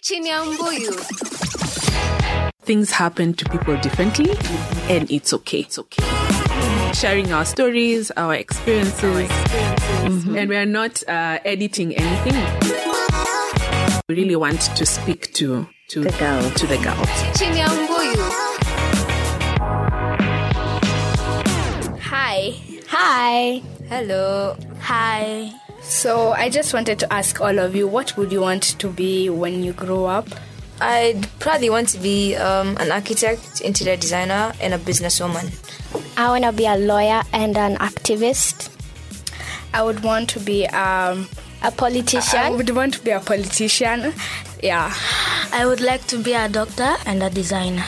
Chini ya mbuyu. Things happen to people differently, and it's okay. It's okay. Sharing our stories, our experiences, Mhm. and we are not uh, editing anything. We really want to speak to to The girl. to the girls. Hi. Hi. Hello. Hi. So I just wanted to ask all of you, what would you want to be when you grow up? I'd probably want to be um, an architect, interior designer, and a businesswoman. I want to be a lawyer and an activist, I would want to be um a politician. I would want to be a politician. Yeah. I would like to be a doctor and a designer.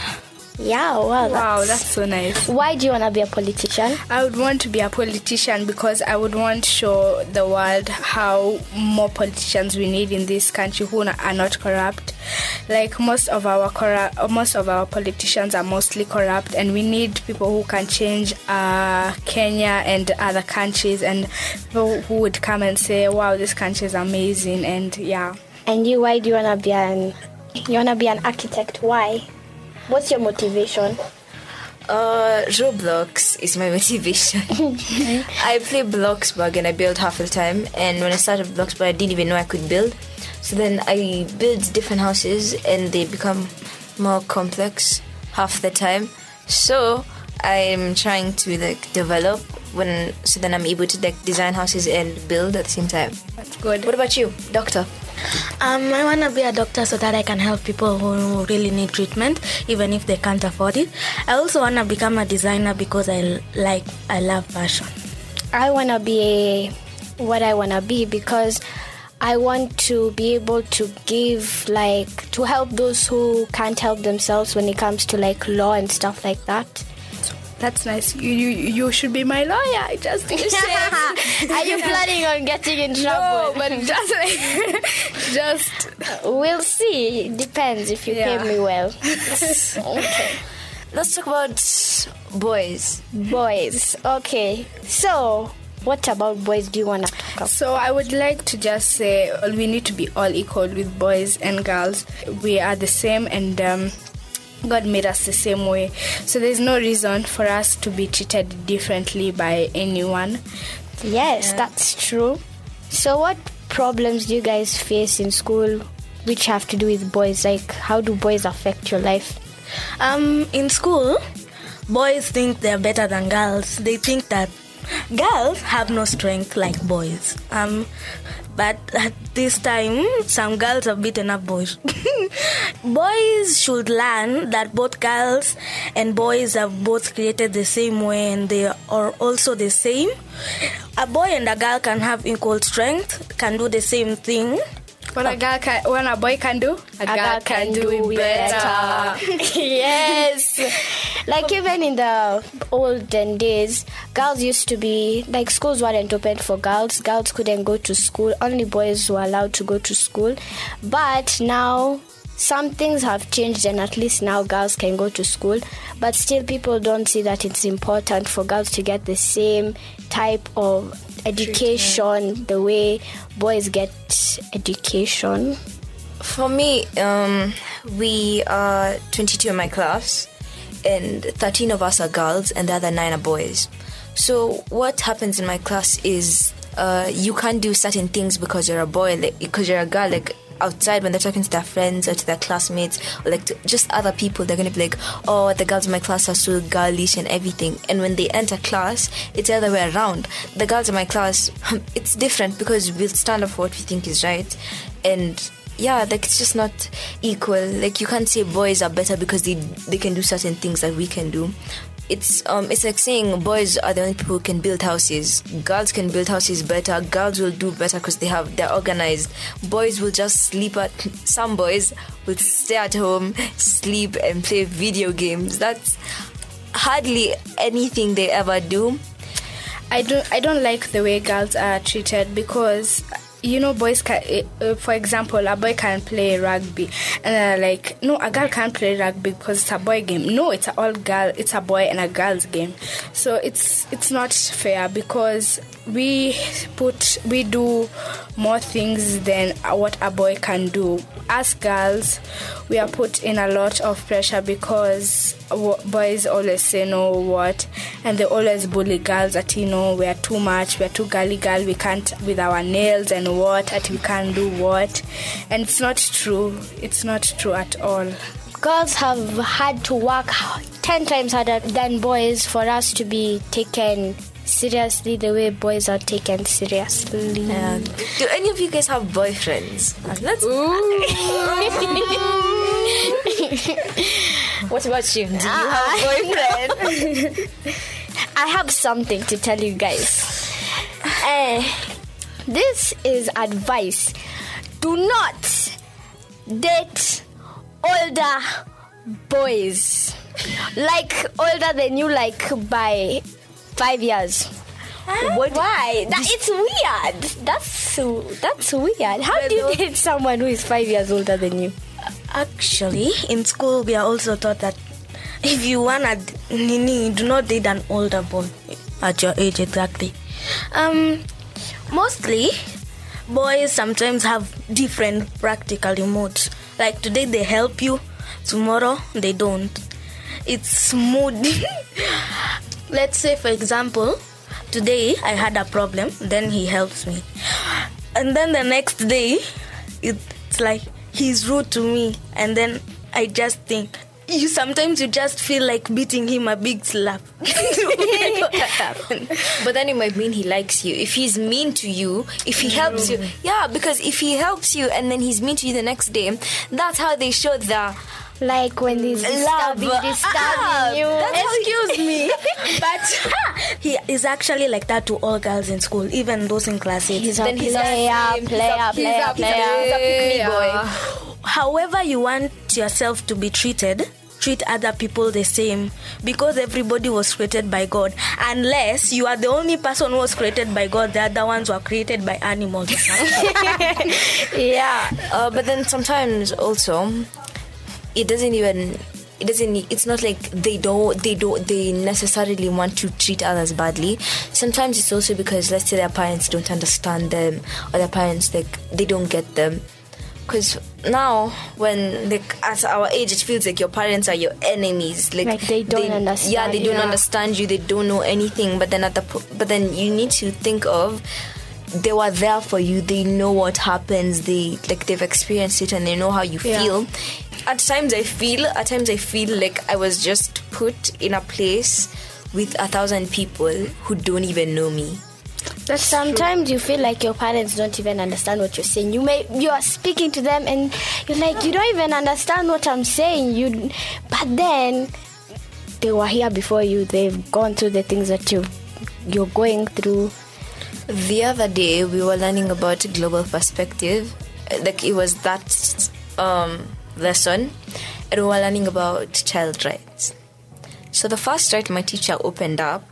Yeah, wow. Wow, that's- that's so nice. Why do you want to be a politician? I would want to be a politician because I would want to show the world how more politicians we need in this country who are not corrupt. Like most of our corrupt, most of our politicians are mostly corrupt, and we need people who can change uh, Kenya and other countries, and people who would come and say, "Wow, this country is amazing," and yeah. And you, why do you want to be an? You want to be an architect? Why? What's your motivation? Uh, Roblox is my motivation. I play Bloxburg and I build half the time. And when I started Bloxburg, I didn't even know I could build. So then I build different houses and they become more complex half the time. So I'm trying to like develop when so then I'm able to like design houses and build at the same time. That's good. What about you, doctor? Um, I want to be a doctor so that I can help people who really need treatment, even if they can't afford it. I also want to become a designer because I like, I love fashion. I want to be what I want to be because I want to be able to give, like, to help those who can't help themselves when it comes to, like, law and stuff like that. That's nice. You you you should be my lawyer. I just. Are you planning on getting in trouble? No, but just like, just we'll see. It depends if you Yeah. pay me well. okay. Let's talk about boys. Boys. Okay. So, what about boys do you want to talk about? So I would like to just say uh, we need to be all equal with boys and girls. We are the same, and um, God made us the same way. So there's no reason for us to be treated differently by anyone. Yes, that's true. So, what problems do you guys face in school which have to do with boys? Like, how do boys affect your life? Um, in school, boys think they're better than girls. They think that girls have no strength like boys. Um, but at this time, some girls have beaten up boys. boys should learn that both girls and boys are both created the same way and they are also the same. A boy and a girl can have equal strength, can do the same thing. What a girl can, what a boy can do, a, girl, can, do, it better. yes. Like even in the olden days, girls used to be like schools weren't open for girls. Girls couldn't go to school. Only boys were allowed to go to school. But now some things have changed and at least now girls can go to school. But still people don't see that it's important for girls to get the same type of education the way boys get education. For me, um, we are 22 in my class, and 13 of us are girls, and the other nine are boys. So what happens in my class is uh, you can't do certain things because you're a boy, like, because you're a girl. Like outside when they're talking to their friends or to their classmates or like to just other people, they're gonna be like, "Oh, the girls in my class are so girlish and everything." And when they enter class, it's the other way around. The girls in my class, it's different because we'll stand up for what we think is right, and yeah, like it's just not equal. Like you can't say boys are better because they they can do certain things that we can do. It's um it's like saying boys are the only people who can build houses. Girls can build houses better. Girls will do better because they have they're organized. Boys will just sleep at some boys will stay at home, sleep and play video games. That's hardly anything they ever do. I don't I don't like the way girls are treated because you know boys can uh, for example a boy can play rugby. And they're like no a girl can't play rugby because it's a boy game. No it's a all girl it's a boy and a girl's game. So it's it's not fair because we put we do more things than what a boy can do. As girls, we are put in a lot of pressure because boys always say no what, and they always bully girls that you know we are too much, we are too girly girl, we can't with our nails and what, that you can't do what, and it's not true. It's not true at all. Girls have had to work 10 times harder than boys for us to be taken seriously the way boys are taken seriously. Yeah. Do any of you guys have boyfriends? Uh, Let's. what about you? Do you have a boyfriend? I have something to tell you guys. Eh, this is advice. Do not date older boys. Like older than you, like by five years. What? Why? That, it's weird. That's that's weird. How do you date someone who is five years older than you? Actually, in school, we are also taught that if you wanna nini, do not date an older boy at your age exactly. Um, mostly, boys sometimes have different practical modes. Like today, they help you. Tomorrow, they don't. It's mood. Let's say, for example, today I had a problem, then he helps me, and then the next day, it's like he's rude to me, and then I just think. You sometimes you just feel like beating him a big slap. But then it might mean he likes you. If he's mean to you, if he helps you, yeah, because if he helps you and then he's mean to you the next day, that's how they show the Like when he's love. disturbing, Ah, you. Excuse me, but he is actually like that to all girls in school, even those in class eight. He's a Then he's a player, same- player, he's a- player, he's a- player. he's a pick me boy. However, you want yourself to be treated, treat other people the same because everybody was created by God. Unless you are the only person who was created by God, the other ones were created by animals. Yeah. Uh, but then sometimes also, it doesn't even. It doesn't. It's not like they don't. They don't. They necessarily want to treat others badly. Sometimes it's also because let's say their parents don't understand them, or their parents like they don't get them. Because now, when like at our age, it feels like your parents are your enemies. Like, Like they don't understand Yeah, they don't you. understand you. They don't know anything. But then at the but then you need to think of they were there for you. They know what happens. They like they've experienced it and they know how you Yeah. feel. At times I feel. At times I feel like I was just put in a place with a thousand people who don't even know me. Sometimes you feel like your parents don't even understand what you're saying. You may you are speaking to them and you're like you don't even understand what I'm saying. You, but then they were here before you. They've gone through the things that you you're going through. The other day we were learning about global perspective. Like it was that um, lesson, and we were learning about child rights. So the first right my teacher opened up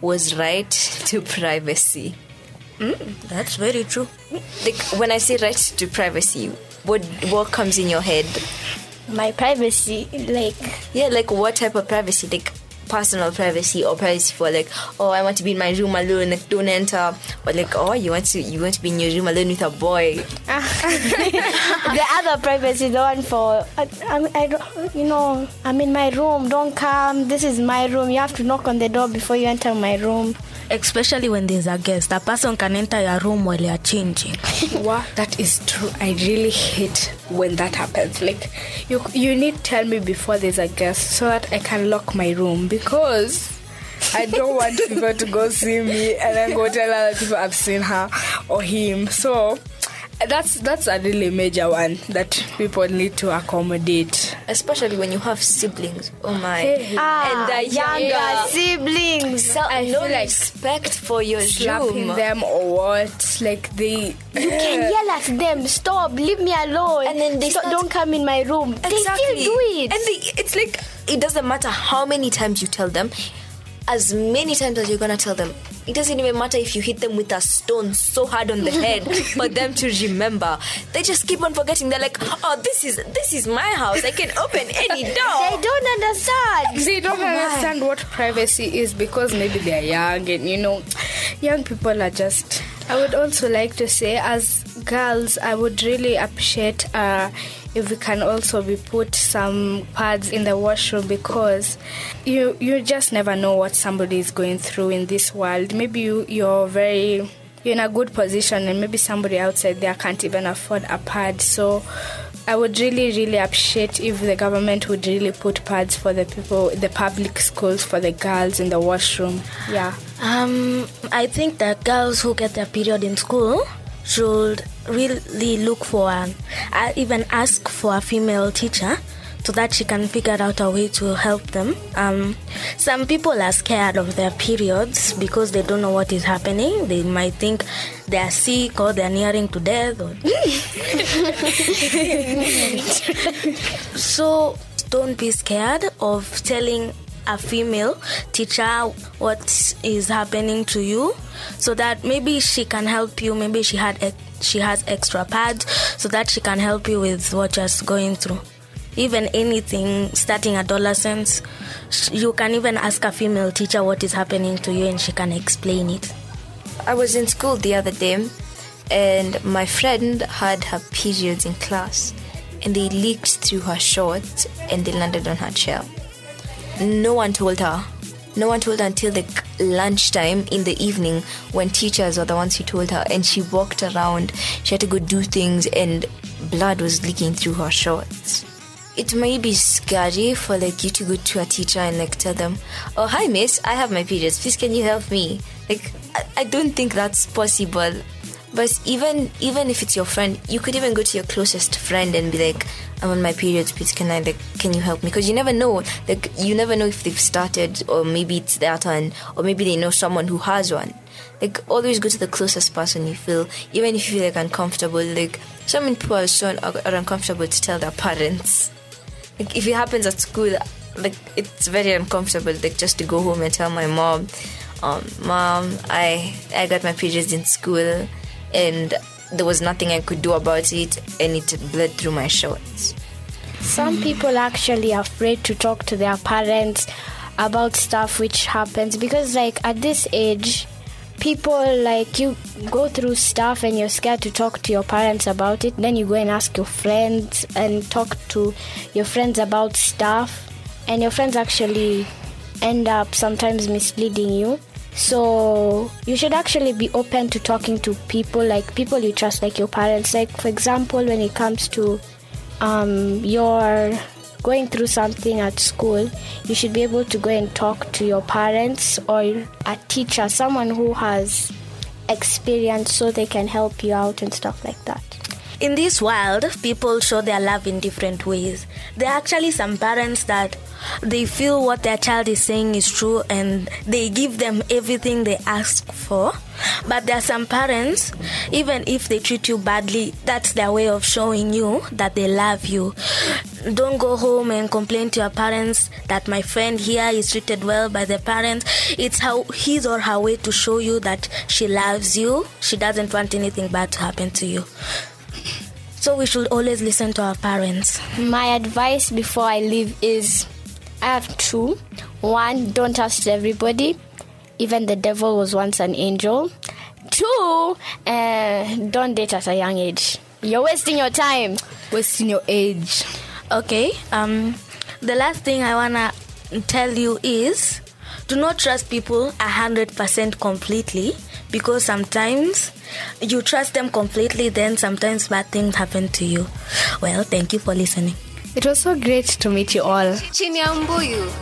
was right to privacy. Mm, that's very true. Like when I say right to privacy, what what comes in your head? My privacy, like Yeah, like what type of privacy? Like personal privacy or privacy for like, oh, I want to be in my room alone, like don't enter, or like, oh, you want to you want to be in your room alone with a boy. Ah. the other privacy, the one for I, I, I you know, I'm in my room. Don't come. This is my room. You have to knock on the door before you enter my room. Especially when there's a guest, a person can enter your room while you're changing. Wow, that is true. I really hate when that happens. Like, you you need to tell me before there's a guest so that I can lock my room because I don't want people to go see me and then go tell other people I've seen her or him. So that's that's a really major one that people need to accommodate. Especially when you have siblings. Oh my. Ah, and the younger younger siblings. So I no feel like respect for your Slapping room. them or what? Like they You can yell at them. Stop. Leave me alone. And then they Stop, start- don't come in my room. They still do it. And they, it's like it doesn't matter how many times you tell them. As many times as you're gonna tell them. It doesn't even matter if you hit them with a stone so hard on the head for them to remember. They just keep on forgetting. They're like, oh, this is this is my house. I can open any door. They don't understand. They don't oh understand what privacy is because maybe they're young and you know, young people are just. I would also like to say, as girls, I would really appreciate uh, if we can also be put some pads in the washroom because you you just never know what somebody is going through in this world. Maybe you you're very you're in a good position and maybe somebody outside there can't even afford a pad. So I would really, really appreciate if the government would really put pads for the people, the public schools, for the girls in the washroom. Yeah. Um, I think that girls who get their period in school should really look for an, uh, even ask for a female teacher so that she can figure out a way to help them. Um, some people are scared of their periods because they don't know what is happening. They might think they are sick or they are nearing to death. Or so don't be scared of telling a female teacher what is happening to you so that maybe she can help you maybe she had she has extra pads so that she can help you with what you're going through even anything starting adolescence you can even ask a female teacher what is happening to you and she can explain it I was in school the other day, and my friend had her periods in class, and they leaked through her shorts and they landed on her chair. No one told her. No one told her until the lunchtime in the evening when teachers were the ones who told her, and she walked around. She had to go do things, and blood was leaking through her shorts. It may be scary for like you to go to a teacher and like tell them, "Oh, hi, miss, I have my periods. Please, can you help me?" Like, I, I don't think that's possible. But even even if it's your friend, you could even go to your closest friend and be like, "I'm on my periods. Please, can I like, can you help me?" Because you never know. Like, you never know if they've started, or maybe it's their turn, or maybe they know someone who has one. Like, always go to the closest person you feel, even if you feel like uncomfortable. Like, some people are so are, are uncomfortable to tell their parents. Like, if it happens at school, like it's very uncomfortable. Like, just to go home and tell my mom, um, "Mom, I I got my periods in school." And there was nothing I could do about it, and it bled through my shorts. Some people actually afraid to talk to their parents about stuff which happens because like at this age people like you go through stuff and you're scared to talk to your parents about it then you go and ask your friends and talk to your friends about stuff and your friends actually end up sometimes misleading you so you should actually be open to talking to people like people you trust like your parents like for example when it comes to um, you're going through something at school, you should be able to go and talk to your parents or a teacher, someone who has experience so they can help you out and stuff like that. In this world, people show their love in different ways. There are actually some parents that they feel what their child is saying is true and they give them everything they ask for. But there are some parents, even if they treat you badly, that's their way of showing you that they love you. Don't go home and complain to your parents that my friend here is treated well by the parents. It's how his or her way to show you that she loves you. She doesn't want anything bad to happen to you. So we should always listen to our parents. My advice before I leave is I have two. One, don't trust everybody. Even the devil was once an angel. Two, uh, don't date at a young age. You're wasting your time. Wasting your age. Okay. Um, the last thing I wanna tell you is, do not trust people a hundred percent completely because sometimes you trust them completely, then sometimes bad things happen to you. Well, thank you for listening. It was so great to meet you all. Chini ya mbuyu